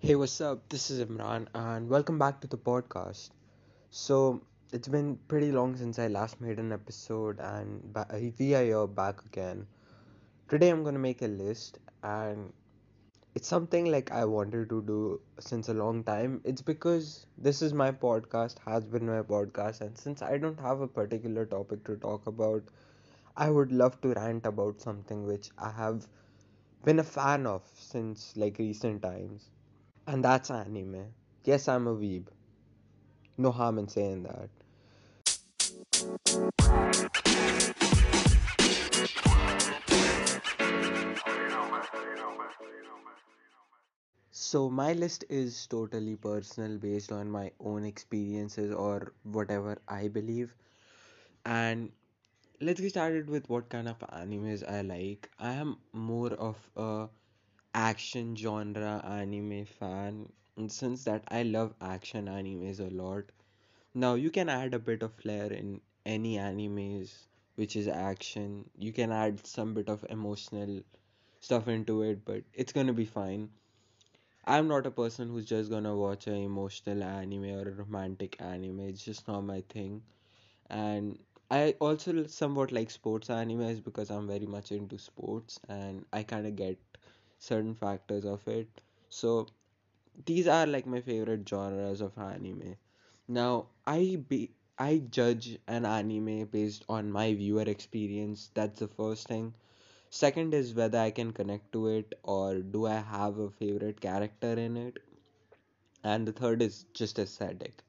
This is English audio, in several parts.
Hey, what's up? This is Imran, and welcome back to the podcast. So, it's been pretty long since I last made an episode, and ba- we are back again. Today, I'm gonna make a list, and it's something like I wanted to do since a long time. It's because this is my podcast, has been my podcast, and since I don't have a particular topic to talk about, I would love to rant about something which I have been a fan of since like recent times. And that's anime. Yes, I'm a weeb. No harm in saying that. So, my list is totally personal based on my own experiences or whatever I believe. And let's get started with what kind of animes I like. I am more of a action genre anime fan. And since that I love action animes a lot. Now you can add a bit of flair in any animes which is action. You can add some bit of emotional stuff into it, but it's gonna be fine. I'm not a person who's just gonna watch an emotional anime or a romantic anime. It's just not my thing. And I also somewhat like sports animes because I'm very much into sports and I kind of get certain factors of it. So these are like my favorite genres of anime. Now, I be I judge an anime based on my viewer experience. That's the first thing. Second is whether I can connect to it or do I have a favorite character in it. And the third is just aesthetic.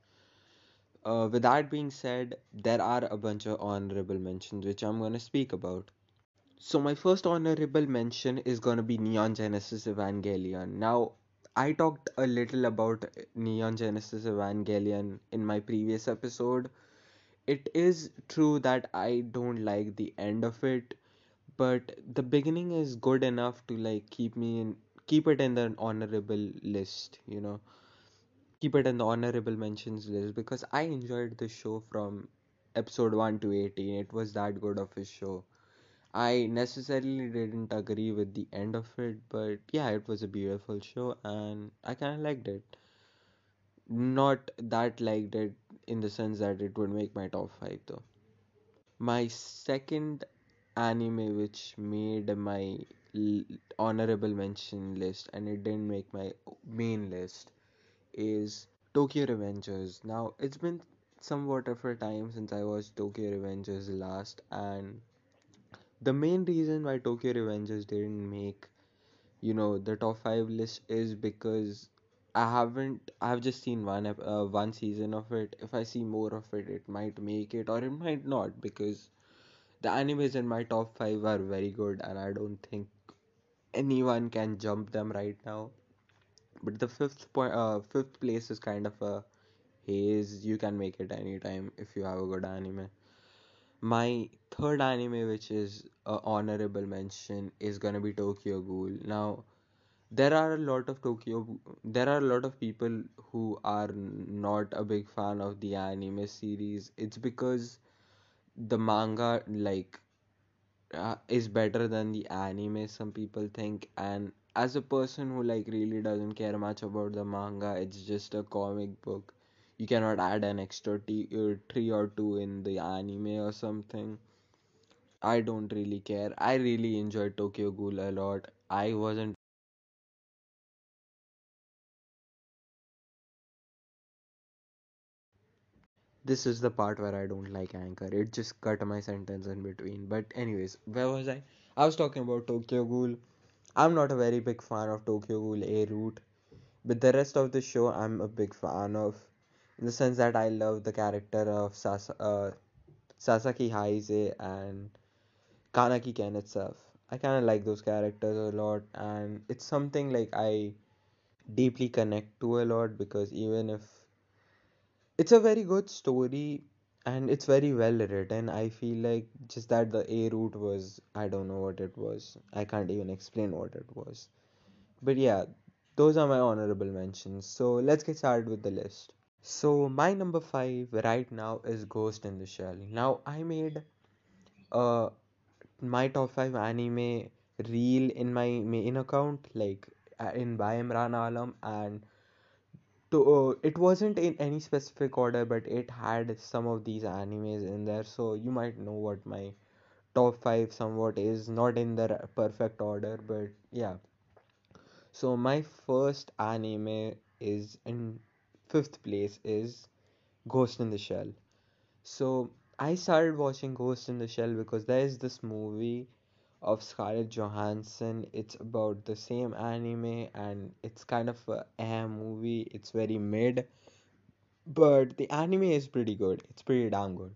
Uh, with that being said, there are a bunch of honorable mentions which I'm going to speak about. So my first honorable mention is gonna be Neon Genesis Evangelion. Now, I talked a little about Neon Genesis Evangelion in my previous episode. It is true that I don't like the end of it, but the beginning is good enough to like keep me in keep it in the honorable list, you know. Keep it in the honorable mentions list because I enjoyed the show from episode 1 to 18. It was that good of a show. I necessarily didn't agree with the end of it, but yeah, it was a beautiful show and I kind of liked it. Not that liked it in the sense that it would make my top 5 though. My second anime which made my honorable mention list and it didn't make my main list is Tokyo Revengers. Now, it's been somewhat of a time since I watched Tokyo Revengers last and the main reason why Tokyo Revengers didn't make you know the top five list is because I haven't I've just seen one uh, one season of it. If I see more of it, it might make it or it might not because the animes in my top five are very good and I don't think anyone can jump them right now. But the fifth point, uh, fifth place is kind of a haze. You can make it anytime if you have a good anime. My third anime, which is a honorable mention, is gonna be Tokyo Ghoul. Now there are a lot of Tokyo there are a lot of people who are not a big fan of the anime series. It's because the manga like uh, is better than the anime some people think and as a person who like really doesn't care much about the manga it's just a comic book you cannot add an extra t- uh, tree or two in the anime or something i don't really care i really enjoyed tokyo ghoul a lot i wasn't This is the part where I don't like Anchor. It just cut my sentence in between. But anyways, where was I? I was talking about Tokyo Ghoul. I'm not a very big fan of Tokyo Ghoul A route, but the rest of the show I'm a big fan of, in the sense that I love the character of Sasa, uh, Sasaki Haise and Kaneki Ken itself. I kind of like those characters a lot, and it's something like I deeply connect to a lot because even if It's a very good story and it's very well written. I feel like just that the A route was, I don't know what it was. I can't even explain what it was. But yeah, those are my honorable mentions. So let's get started with the list. So my number five right now is Ghost in the Shell. Now I made uh my top five anime reel in my main account. Like in by Imran Alam and to, uh, it wasn't in any specific order but it had some of these animes in there so you might know what my top 5 somewhat is not in the perfect order but yeah so my first anime is in fifth place is Ghost in the Shell so I started watching Ghost in the Shell because there is this movie of Scarlett Johansson. It's about the same anime and it's kind of a eh movie. It's very mid, but the anime is pretty good. It's pretty damn good.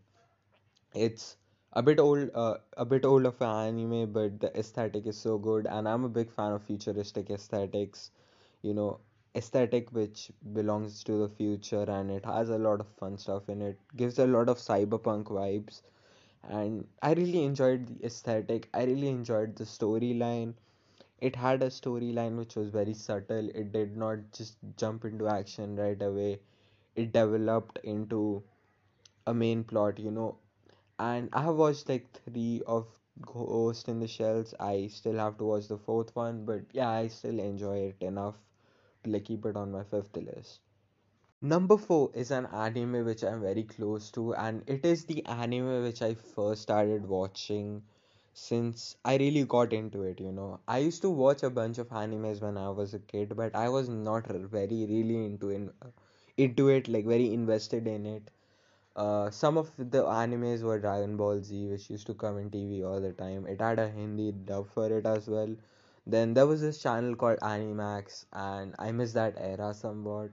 It's a bit old, uh, a bit old of an anime, but the aesthetic is so good, and I'm a big fan of futuristic aesthetics. You know, aesthetic which belongs to the future, and it has a lot of fun stuff in it. Gives a lot of cyberpunk vibes and I really enjoyed the aesthetic. I really enjoyed the storyline. It had a storyline which was very subtle. It did not just jump into action right away. It developed into a main plot, you know. And I have watched like three of Ghost in the Shells. I still have to watch the fourth one, but yeah, I still enjoy it enough like keep it on my fifth list. Number four is an anime which I'm very close to, and it is the anime which I first started watching since I really got into it. You know, I used to watch a bunch of animes when I was a kid, but I was not very really into in, into it, like very invested in it. Uh, some of the animes were Dragon Ball Z, which used to come in TV all the time. It had a Hindi dub for it as well. Then there was this channel called Animax, and I miss that era somewhat.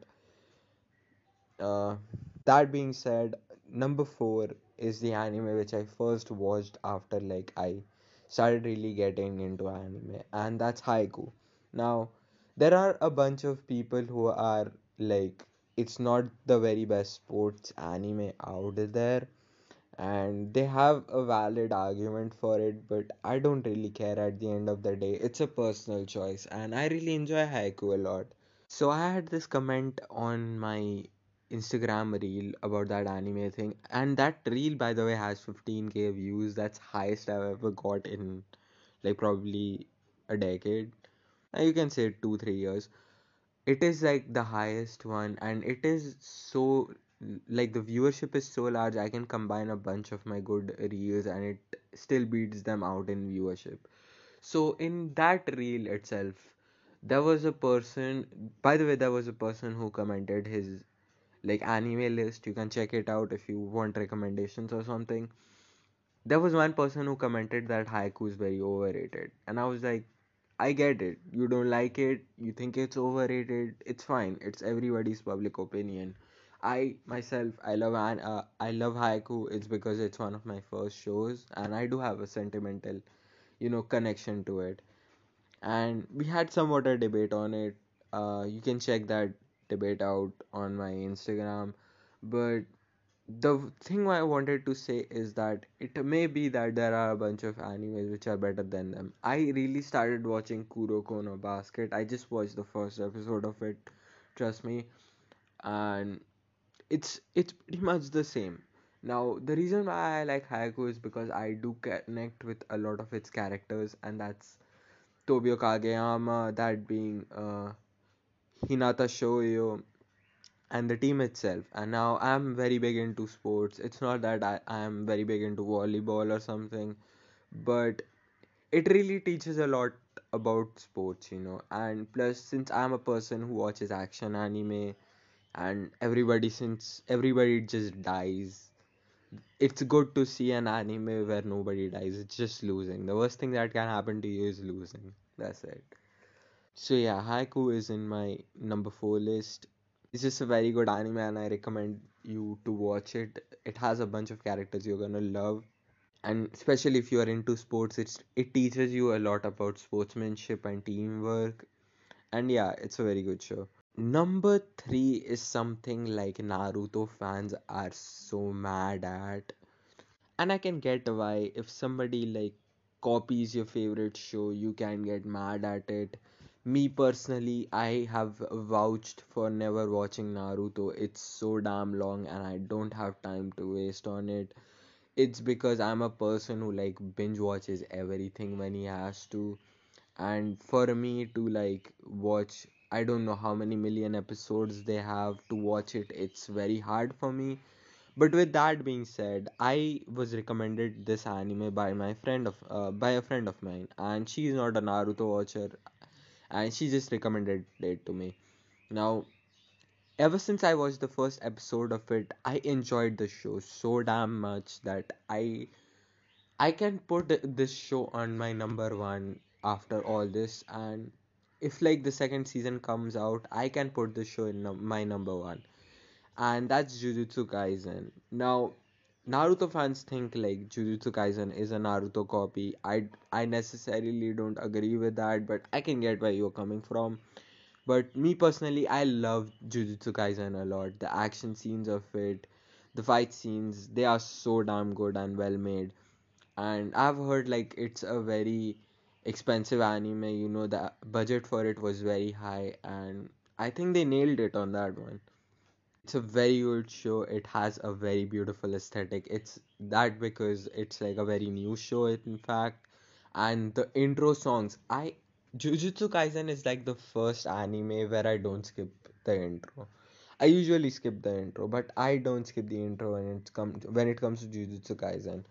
Uh, that being said, number four is the anime which I first watched after like I started really getting into anime, and that's Haikyu. Now, there are a bunch of people who are like, it's not the very best sports anime out there, and they have a valid argument for it, but I don't really care at the end of the day. It's a personal choice, and I really enjoy Haikyu a lot. So I had this comment on my Instagram reel about that anime thing, and that reel, by the way, has 15k views. That's highest I've ever got in like probably a decade. You can say two, three years. It is like the highest one, and it is so like the viewership is so large. I can combine a bunch of my good reels, and it still beats them out in viewership. So in that reel itself, there was a person. By the way, there was a person who commented his like anime list. You can check it out if you want recommendations or something. There was one person who commented that haikyu is very overrated, and I was like, I get it. You don't like it. You think it's overrated. It's fine. It's everybody's public opinion. I myself, I love uh, I love haikyu. It's because it's one of my first shows, and I do have a sentimental, you know, connection to it and we had somewhat a debate on it. Uh, you can check that debate out on my Instagram. But the thing I wanted to say is that it may be that there are a bunch of animes which are better than them. I really started watching Kuroko no Basket. I just watched the first episode of it, trust me, and it's it's pretty much the same. Now, the reason why I like Haikyu is because I do connect with a lot of its characters, and that's Tobio Kageyama, that being uh, Hinata Shoyo, and the team itself. And now I'm very big into sports. It's not that I, I am very big into volleyball or something, but it really teaches a lot about sports, you know. And plus, since I'm a person who watches action anime, and everybody, since everybody just dies, it's good to see an anime where nobody dies. It's just losing. The worst thing that can happen to you is losing. That's it. So yeah, Haikyu is in my number four list. It's just a very good anime and I recommend you to watch it. It has a bunch of characters you're gonna love. And especially if you are into sports, it's it teaches you a lot about sportsmanship and teamwork. And yeah, it's a very good show. Number three is something like Naruto fans are so mad at. And I can get why if somebody like copies your favorite show, you can get mad at it. Me personally, I have vouched for never watching Naruto. It's so damn long and I don't have time to waste on it. It's because I'm a person who like binge watches everything when he has to and for me to like watch I don't know how many million episodes they have to watch it. It's very hard for me. But with that being said I was recommended this anime by my friend of uh, by a friend of mine. And she's not a Naruto watcher. And she just recommended it to me. Now ever since I watched the first episode of it I enjoyed the show so damn much that I I can put this show on my number one after all this, and if like the second season comes out, I can put this show in num- my number one, and that's Jujutsu Kaisen. Now, Naruto fans think like Jujutsu Kaisen is a Naruto copy. I I necessarily don't agree with that, but I can get where you're coming from. But me personally, I love Jujutsu Kaisen a lot. The action scenes of it, the fight scenes, they are so damn good and well made and I've heard like it's a very expensive anime, you know, the budget for it was very high, and I think they nailed it on that one. It's a very good show. It has a very beautiful aesthetic. It's that because it's like a very new show, in fact, and the intro songs. I Jujutsu Kaisen is like the first anime where I don't skip the intro. I usually skip the intro, but I don't skip the intro when it comes when it comes to Jujutsu Kaisen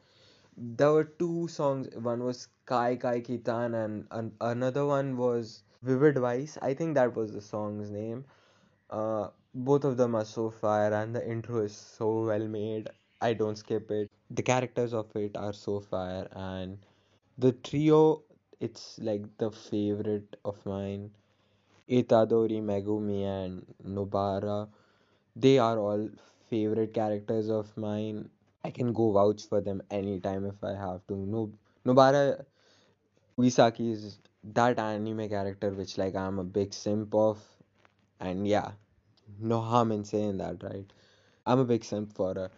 there were two songs. One was Kai Kai Kitan and an- another one was Vivid Vice. I think that was the song's name. Uh, both of them are so fire and the intro is so well made. I don't skip it. The characters of it are so fire and the trio, it's like the favorite of mine. Itadori, Megumi and Nobara. They are all favorite characters of mine. I can go vouch for them anytime if I have to. No, Nobara Uesaki is that anime character which like I'm a big simp of, and yeah, no harm in saying that, right? I'm a big simp for her.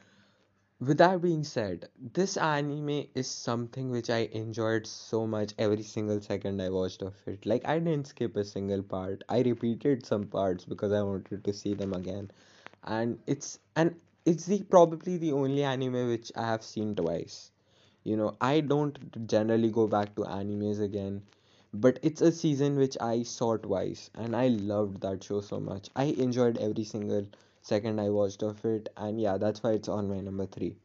With that being said, this anime is something which I enjoyed so much every single second I watched of it. Like I didn't skip a single part. I repeated some parts because I wanted to see them again. And it's and it's the probably the only anime which I have seen twice. You know, I don't generally go back to animes again, but it's a season which I saw twice and I loved that show so much. I enjoyed every single second I watched of it, and yeah, that's why it's on my number three.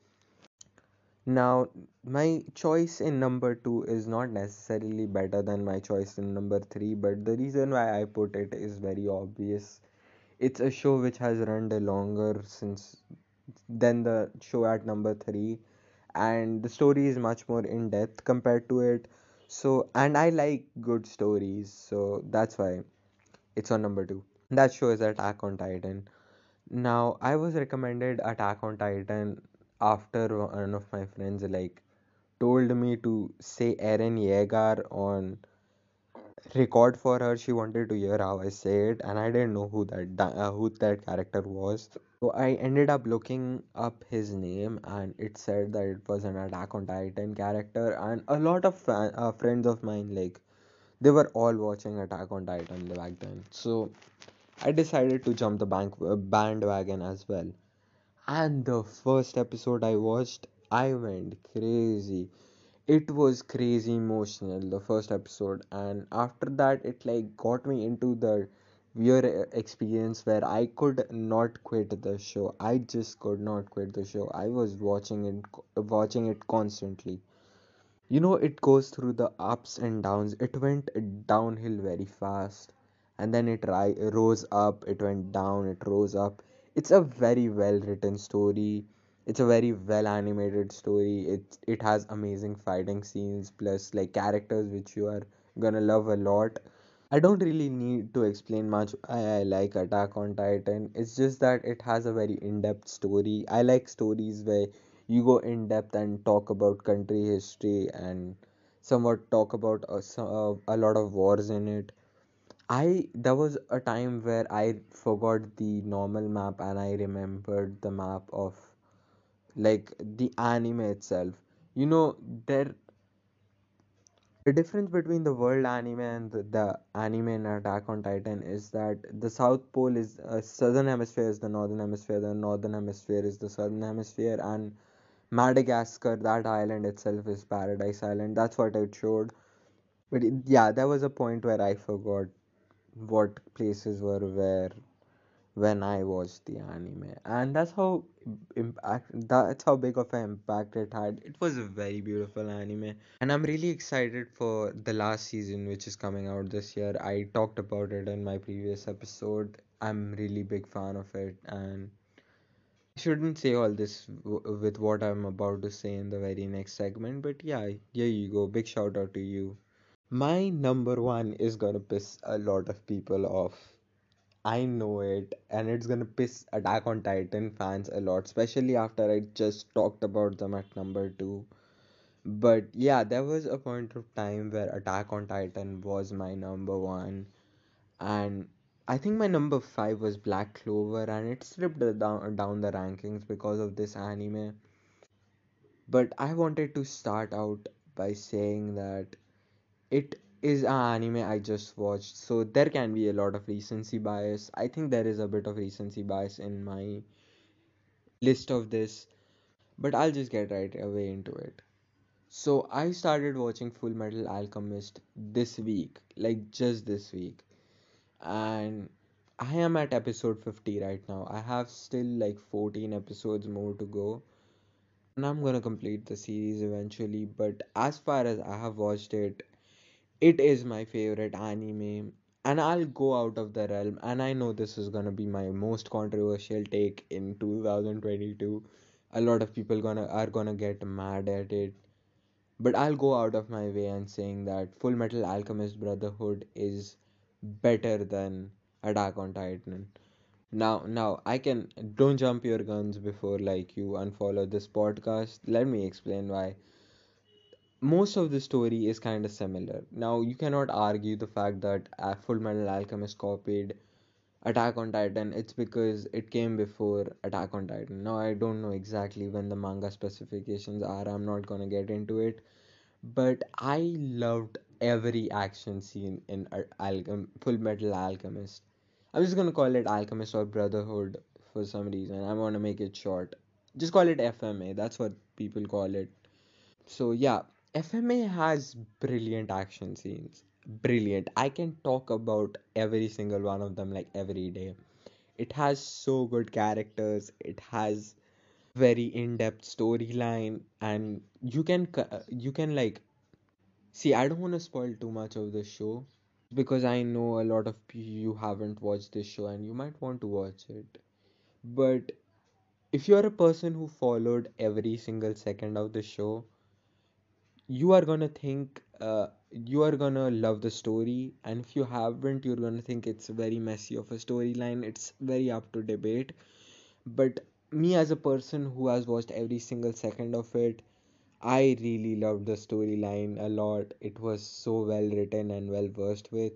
Now, my choice in number two is not necessarily better than my choice in number three, but the reason why I put it is very obvious. It's a show which has run the longer since than the show at number three, and the story is much more in depth compared to it. So, and I like good stories, so that's why it's on number two. That show is Attack on Titan. Now, I was recommended Attack on Titan after one of my friends like told me to say Eren Yeager on record for her. She wanted to hear how I say it, and I didn't know who that uh, who that character was. So I ended up looking up his name, and it said that it was an Attack on Titan character. And a lot of fan, uh, friends of mine, like they were all watching Attack on Titan back then. So I decided to jump the bank uh, bandwagon as well. And the first episode I watched, I went crazy. It was crazy emotional, the first episode, and after that, it like got me into the weird uh, experience where I could not quit the show. I just could not quit the show. I was watching it, watching it constantly. You know, it goes through the ups and downs. It went downhill very fast, and then it ri- rose up, it went down, it rose up. It's a very well written story. It's a very well animated story. It it has amazing fighting scenes plus like characters which you are gonna love a lot. I don't really need to explain much why I like Attack on Titan. It's just that it has a very in-depth story. I like stories where you go in depth and talk about country history and somewhat talk about a, a lot of wars in it. I there was a time where I forgot the normal map and I remembered the map of like the anime itself. You know, there The difference between the world anime and the, anime in Attack on Titan is that the South Pole is uh, southern hemisphere is the northern hemisphere, the northern hemisphere is the southern hemisphere, and Madagascar, that island itself is Paradise Island. That's what it showed. But it, yeah, there was a point where I forgot what places were where when I watched the anime, and that's how impact that's how big of an impact it had. It was a very beautiful anime, and I'm really excited for the last season, which is coming out this year. I talked about it in my previous episode. I'm really big fan of it, and I shouldn't say all this w- with what I'm about to say in the very next segment, but yeah, here you go. Big shout out to you. My number one is gonna piss a lot of people off. I know it, and it's gonna piss Attack on Titan fans a lot, especially after I just talked about them at number two. But yeah, there was a point of time where Attack on Titan was my number one, and I think my number five was Black Clover, and it slipped down down the rankings because of this anime. But I wanted to start out by saying that it is an anime I just watched, so there can be a lot of recency bias. I think there is a bit of recency bias in my list of this, but I'll just get right away into it. So I started watching Full Metal Alchemist this week, like just this week, and I am at episode 50 right now. I have still like 14 episodes more to go, and I'm gonna complete the series eventually. But as far as I have watched it, It is my favorite anime, and I'll go out of the realm. And I know this is gonna be my most controversial take in 2022. A lot of people gonna are gonna get mad at it, but I'll go out of my way and saying that Full Metal Alchemist Brotherhood is better than Attack on Titan. Now, now I can don't jump your guns before like you unfollow this podcast. Let me explain why most of the story is kind of similar. Now, you cannot argue the fact that Full Metal Alchemist copied Attack on Titan. It's because it came before Attack on Titan. Now, I don't know exactly when the manga specifications are. I'm not gonna get into it, but I loved every action scene in Al- Alchem- Full Metal Alchemist. I'm just gonna call it Alchemist or Brotherhood for some reason. I want to make it short. Just call it FMA. That's what people call it so yeah, FMA has brilliant action scenes. Brilliant. I can talk about every single one of them like every day. It has so good characters. It has very in-depth storyline and you can you can like see I don't want to spoil too much of the show because I know a lot of you haven't watched this show and you might want to watch it. But if you're a person who followed every single second of the show, you are gonna think uh, you are gonna love the story and if you haven't you're gonna think it's very messy of a storyline. It's very up to debate. But me as a person who has watched every single second of it i really loved the storyline a lot. It was so well written and well versed with.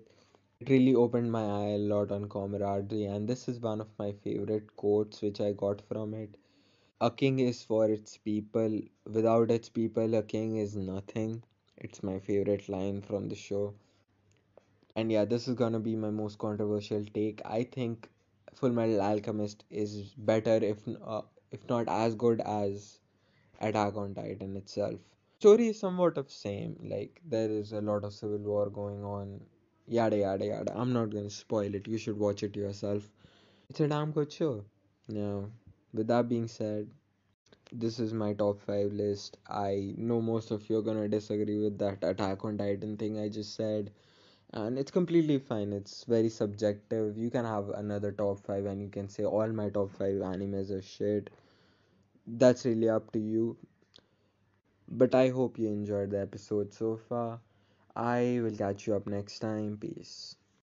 It really opened my eye a lot on camaraderie and this is one of my favorite quotes which i got from it a king is for its people. Without its people, a king is nothing. It's my favorite line from the show. And yeah, this is gonna be my most controversial take. I think Full Metal Alchemist is better, if uh, if not as good as Attack on Titan itself. Story is somewhat of same. Like there is a lot of civil war going on. Yada yada yada. I'm not gonna spoil it. You should watch it yourself. It's a damn good show. Now, with that being said, this is my top 5 list. I know most of you are gonna disagree with that Attack on Titan thing I just said, and it's completely fine. It's very subjective. You can have another top 5 and you can say all my top 5 animes are shit. That's really up to you. But I hope you enjoyed the episode so far. I will catch you up next time. Peace.